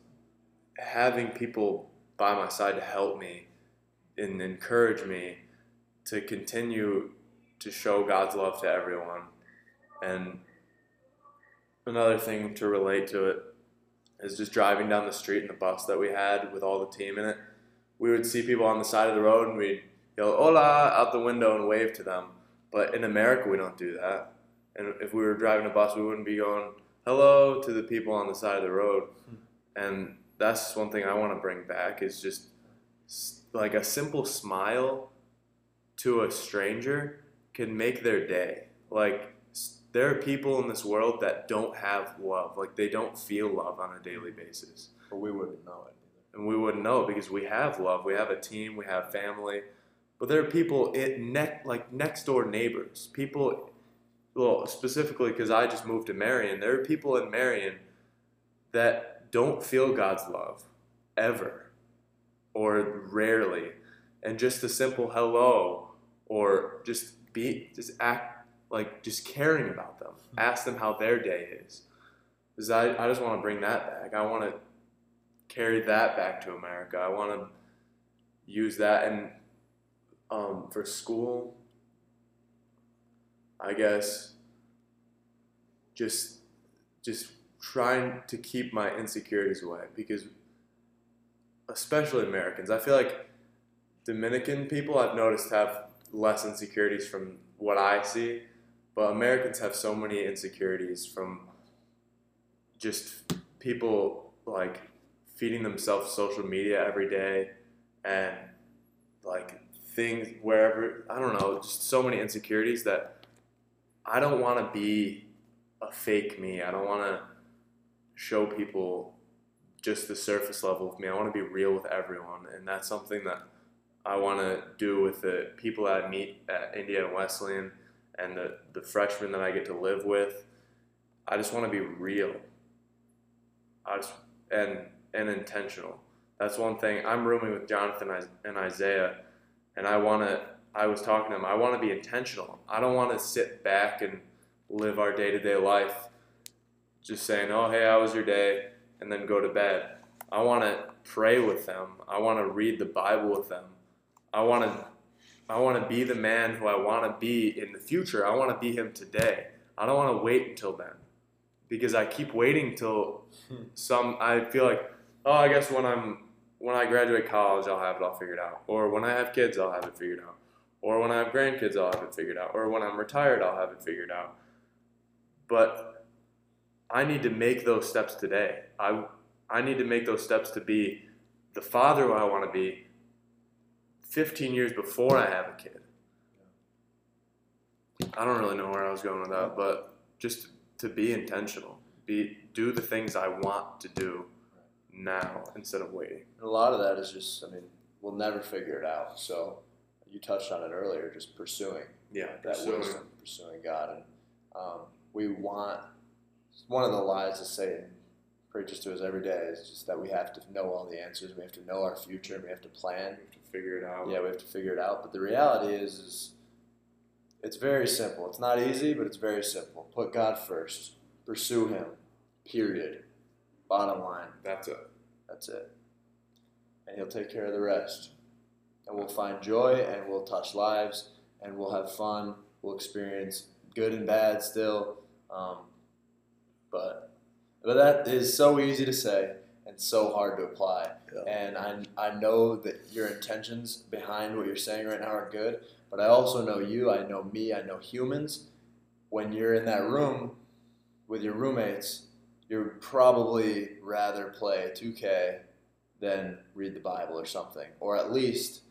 having people by my side to help me and encourage me to continue to show God's love to everyone. And another thing to relate to it is just driving down the street in the bus that we had with all the team in it. We would see people on the side of the road and we'd yell "Hola" out the window and wave to them. But in America, we don't do that. And if we were driving a bus, we wouldn't be going hello to the people on the side of the road. And that's one thing I want to bring back is just like a simple smile to a stranger can make their day. Like there are people in this world that don't have love. Like they don't feel love on a daily basis. But we wouldn't know it And we wouldn't know because we have love. We have a team, we have family. But there are people in ne- like next door neighbors. People well, specifically because I just moved to Marion, there are people in Marion that don't feel God's love ever or rarely. And just a simple hello or just be just act like just caring about them. Ask them how their day is. Because I, I just want to bring that back. I want to carry that back to America. I want to use that and um, for school, I guess just just trying to keep my insecurities away because especially Americans, I feel like Dominican people I've noticed have less insecurities from what I see, but Americans have so many insecurities from just people like feeding themselves social media every day and like things wherever I don't know, just so many insecurities that I don't want to be a fake me. I don't want to show people just the surface level of me. I want to be real with everyone, and that's something that I want to do with the people that I meet at Indiana Wesleyan and the, the freshmen that I get to live with. I just want to be real. I just and and intentional. That's one thing. I'm rooming with Jonathan and Isaiah, and I want to. I was talking to him. I want to be intentional. I don't want to sit back and live our day to day life, just saying, "Oh, hey, how was your day?" and then go to bed. I want to pray with them. I want to read the Bible with them. I want to. I want to be the man who I want to be in the future. I want to be him today. I don't want to wait until then, because I keep waiting till hmm. some. I feel like, oh, I guess when I'm when I graduate college, I'll have it all figured out. Or when I have kids, I'll have it figured out. Or when I have grandkids, I'll have it figured out. Or when I'm retired, I'll have it figured out. But I need to make those steps today. I, I need to make those steps to be the father I want to be 15 years before I have a kid. I don't really know where I was going with that, but just to be intentional. be do the things I want to do now instead of waiting. And a lot of that is just, I mean, we'll never figure it out. So you touched on it earlier, just pursuing Yeah, that pursuing. wisdom, pursuing God. And um, we want, one of the lies that Satan preaches to us every day is just that we have to know all the answers, we have to know our future, we have to plan. We have to figure it out. Yeah, we have to figure it out. But the reality is, is it's very simple. It's not easy, but it's very simple. Put God first. Pursue Him. Period. Bottom line. That's it. That's it. And He'll take care of the rest. And we'll find joy, and we'll touch lives, and we'll have fun. We'll experience good and bad still. Um, but but that is so easy to say and so hard to apply. And I, I know that your intentions behind what you're saying right now are good, but I also know you, I know me, I know humans. When you're in that room with your roommates, you'd probably rather play 2K than read the Bible or something. Or at least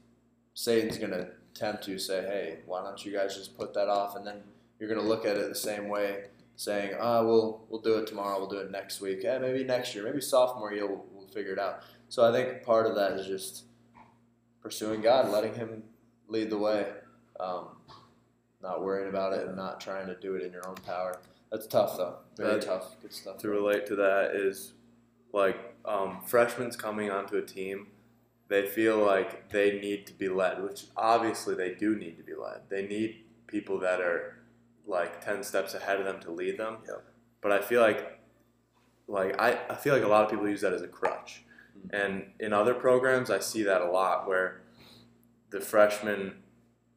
Satan's going to tempt you, say, hey, why don't you guys just put that off? And then you're going to look at it the same way, saying, oh, we'll, we'll do it tomorrow, we'll do it next week, yeah, maybe next year, maybe sophomore year, we'll, we'll figure it out. So I think part of that is just pursuing God, letting Him lead the way, um, not worrying about it and not trying to do it in your own power. That's tough, though. Very That- tough. Good stuff. to relate to that is like um, freshmen coming onto a team, they feel like they need to be led, which obviously they do need to be led. They need people that are like 10 steps ahead of them to lead them. But I feel like like I, I feel like a lot of people use that as a crutch. Mm-hmm. And in other programs I see that a lot where the freshmen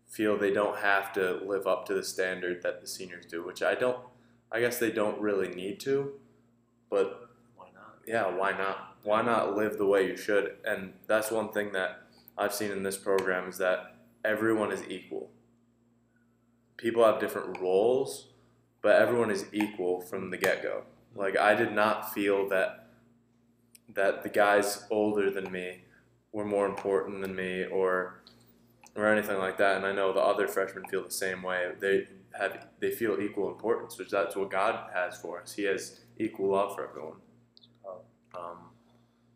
feel they don't have to live up to the standard that the seniors do, which I don't I guess they don't really need to, but Why not? yeah, why not? Why not live the way you should? And that's one thing that I've seen in this program is that everyone is equal. People have different roles, but everyone is equal from the get go. Like I did not feel that that the guys older than me were more important than me or or anything like that. And I know the other freshmen feel the same way. They have they feel equal importance, which that's what God has for us. He has equal love for everyone. Um,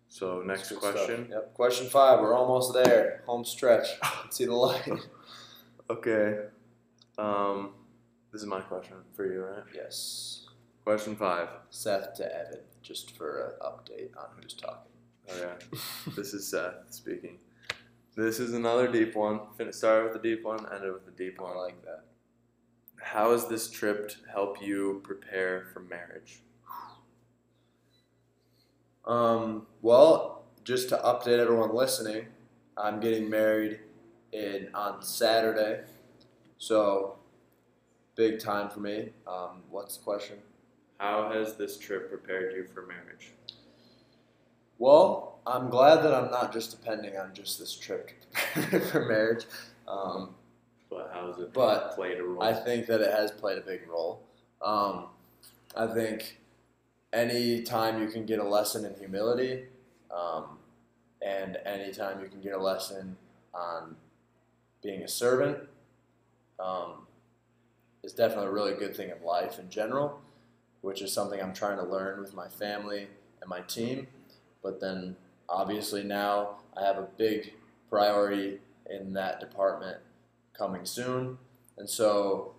so next question. Yep. Question five. We're almost there. Home stretch. See the light. Okay. Um, this is my question for you, right? yes. Question five. Seth to Evan, just for an update on who's talking. Okay. this is Seth speaking. This is another deep one. Fin- Started with a deep one, ended with a deep I one. like that. How has this trip help you prepare for marriage? Um, well, just to update everyone listening, I'm getting married in on Saturday, so big time for me. Um, what's the question? How has this trip prepared you for marriage? Well, I'm glad that I'm not just depending on just this trip to prepare for marriage. Um, But how has it But played a role? I think that it has played a big role. Um, I think any time you can get a lesson in humility, um, and anytime you can get a lesson on being a servant, um, is definitely a really good thing in life in general, which is something I'm trying to learn with my family and my team. But then obviously now I have a big priority in that department coming soon. And so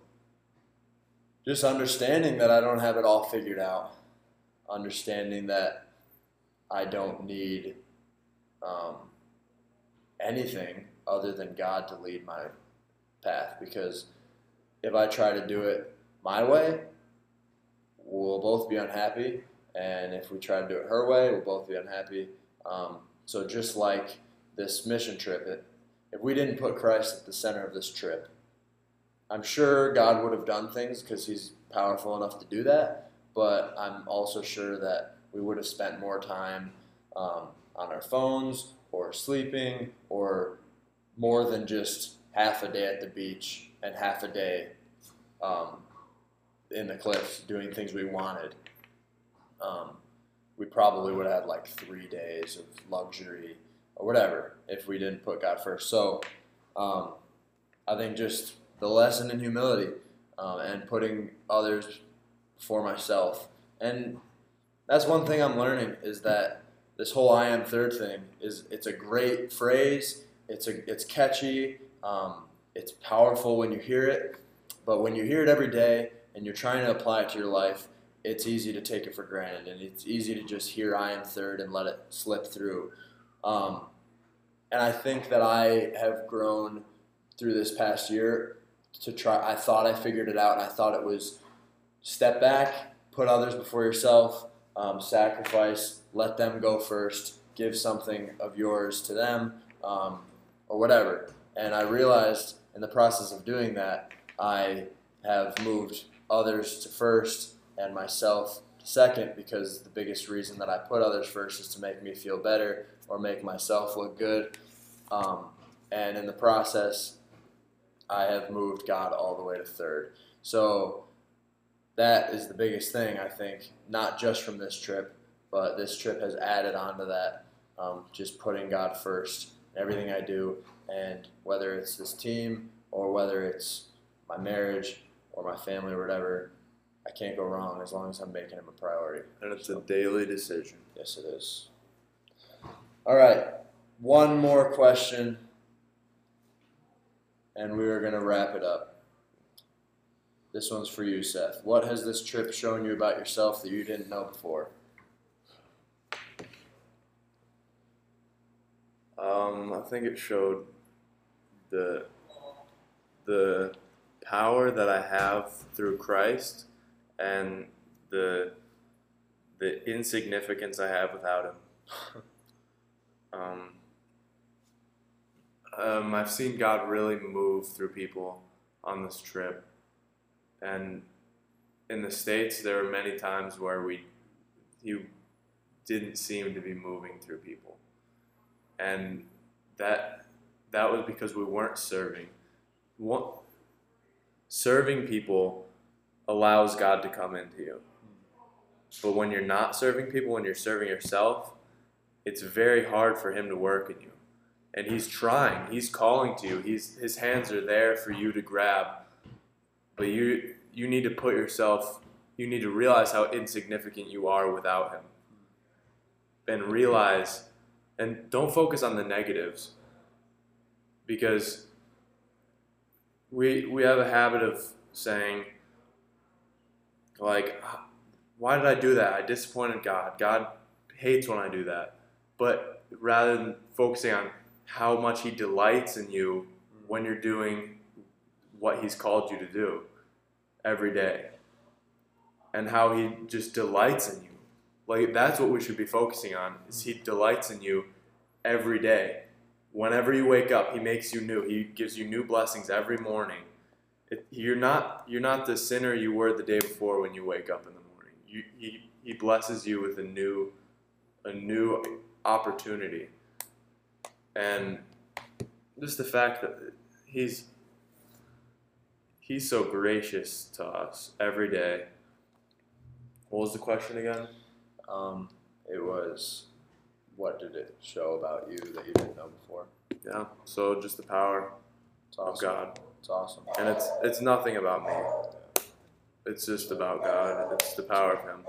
just understanding that I don't have it all figured out, understanding that I don't need um, anything other than God to lead my path. Because if I try to do it my way, we'll both be unhappy. And if we try to do it her way, we'll both be unhappy. Um, so just like this mission trip, it, if we didn't put Christ at the center of this trip, I'm sure God would have done things because He's powerful enough to do that. But I'm also sure that we would have spent more time um, on our phones or sleeping or more than just half a day at the beach and half a day um, in the cliffs doing things we wanted. Um, we probably would have had like three days of luxury or whatever if we didn't put God first. So um, I think just the lesson in humility um, and putting others before myself. And that's one thing I'm learning is that this whole "I am third" thing is it's a great phrase. It's a it's catchy. Um, it's powerful when you hear it, but when you hear it every day and you're trying to apply it to your life, it's easy to take it for granted, and it's easy to just hear "I am third and let it slip through. Um, and I think that I have grown through this past year to try. I thought I figured it out, and I thought it was step back, put others before yourself, um, sacrifice, let them go first, give something of yours to them, um, or whatever. And I realized in the process of doing that, I have moved others to first and myself to second because the biggest reason that I put others first is to make me feel better or make myself look good. Um, and in the process, I have moved God all the way to third. So that is the biggest thing, I think, not just from this trip, but this trip has added on to that. Um, just putting God first in everything I do. And whether it's this team or whether it's my marriage or my family or whatever, I can't go wrong as long as I'm making him a priority. And it's a daily decision. Yes, it is. All right, one more question, and we are going to wrap it up. This one's for you, Seth. What has this trip shown you about yourself that you didn't know before? Um, I think it showed the the power that I have through Christ and the the insignificance I have without Him. um, um, I've seen God really move through people on this trip, and in the states there were many times where we He didn't seem to be moving through people, and that that was because we weren't serving. Serving people allows God to come into you. But when you're not serving people, when you're serving yourself, it's very hard for Him to work in you. And He's trying, He's calling to you, He's, His hands are there for you to grab. But you, you need to put yourself, you need to realize how insignificant you are without Him. And realize, and don't focus on the negatives because we we have a habit of saying like why did I do that? I disappointed God. God hates when I do that. But rather than focusing on how much he delights in you when you're doing what he's called you to do every day and how he just delights in you. Like that's what we should be focusing on is he delights in you every day whenever you wake up, He makes you new. He gives you new blessings every morning. It, you're not you're not the sinner you were the day before when you wake up in the morning. You, he He blesses you with a new a new opportunity, and just the fact that He's He's so gracious to us every day. What was the question again? Um, it was, what did it show about you that you didn't know before? Yeah. So just the power It's awesome. of God. It's awesome. and it's it's nothing about me. It's just about God. It's the power of Him.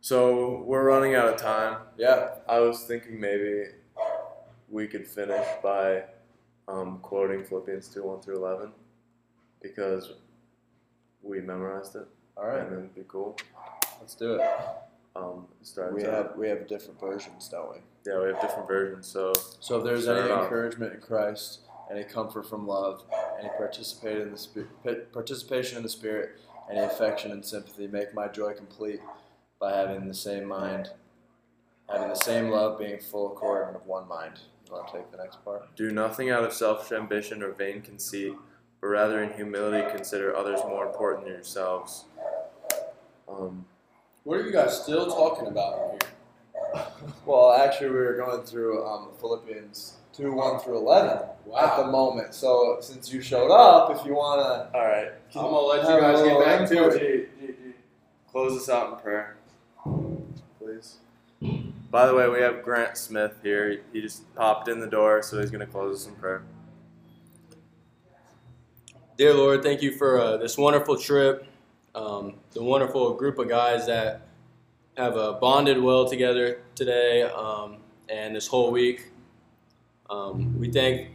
So we're running out of time. Yeah. I was thinking maybe we could finish by um, quoting Philippians two one through eleven because we memorized it All right. and it'd be cool. Let's do it. Um, start We out. have we have different versions, don't we? yeah, we have different versions. So So if there's Start any off. encouragement in Christ, any comfort from love, any participate in the spirit, participation in the Spirit, any affection and sympathy, make my joy complete by having the same mind, having the same love, being full accord and of one mind. You want to take the next part? do nothing out of selfish ambition or vain conceit, but rather in humility consider others more important than yourselves. Um, What are you guys still talking about here? Well, actually, we were going through um, Philippians two one through eleven at the moment. So since you showed up, if you want to All right. I'm gonna let you guys get back to it. G, G, G. Close us out in prayer, please. By the way, we have Grant Smith here. He just popped in the door, so he's going to close us in prayer. Dear Lord, thank you for uh, this wonderful trip, um, the wonderful group of guys that have uh, bonded well together today um, and this whole week. Um, we thank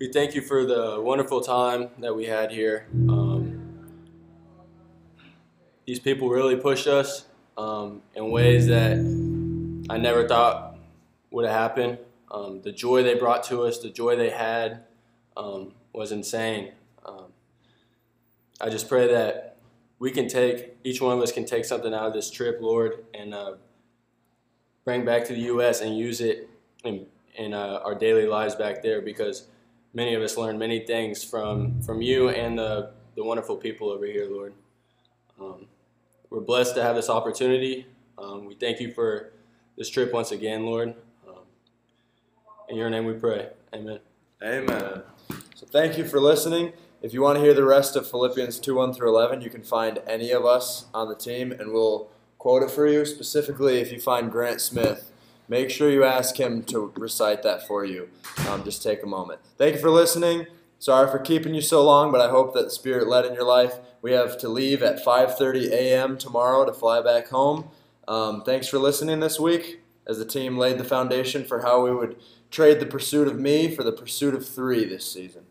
we thank you for the wonderful time that we had here. Um, these people really pushed us um, in ways that I never thought would have happened. Um, the joy they brought to us, the joy they had, was insane. I just pray that we can take, each one of us can take something out of this trip, Lord, and uh, bring back to the U.S. and use it in, in uh, our daily lives back there because many of us learned many things from, from you and the, the wonderful people over here, Lord. Um, we're blessed to have this opportunity. Um, we thank you for this trip once again, Lord. Um, in your name we pray. Amen. Amen. So thank you for listening. If you want to hear the rest of Philippians 2 1 through 11, you can find any of us on the team and we'll quote it for you. Specifically, if you find Grant Smith, make sure you ask him to recite that for you. Um, just take a moment. Thank you for listening. Sorry for keeping you so long, but I hope that the Spirit led in your life. We have to leave at 5:30 a.m. tomorrow to fly back home. Um, thanks for listening this week as the team laid the foundation for how we would trade the pursuit of me for the pursuit of three this season.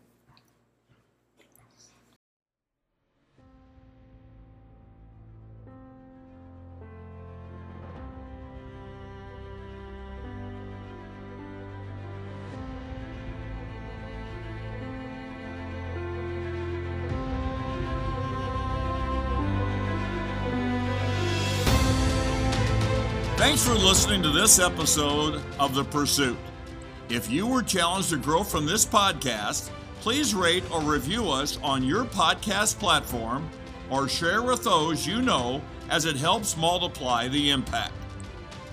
Listening to this episode of The Pursuit. If you were challenged to grow from this podcast, please rate or review us on your podcast platform or share with those you know as it helps multiply the impact.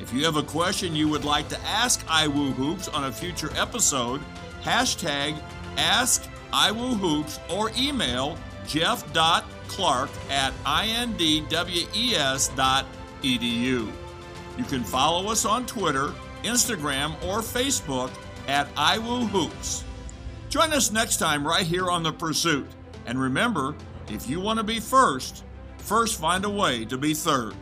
If you have a question you would like to ask IWU Hoops on a future episode, hashtag Ask IWU Hoops or email jeff.clark at indwes.edu. You can follow us on Twitter, Instagram, or Facebook at IWU Hoops. Join us next time right here on The Pursuit. And remember, if you want to be first, first find a way to be third.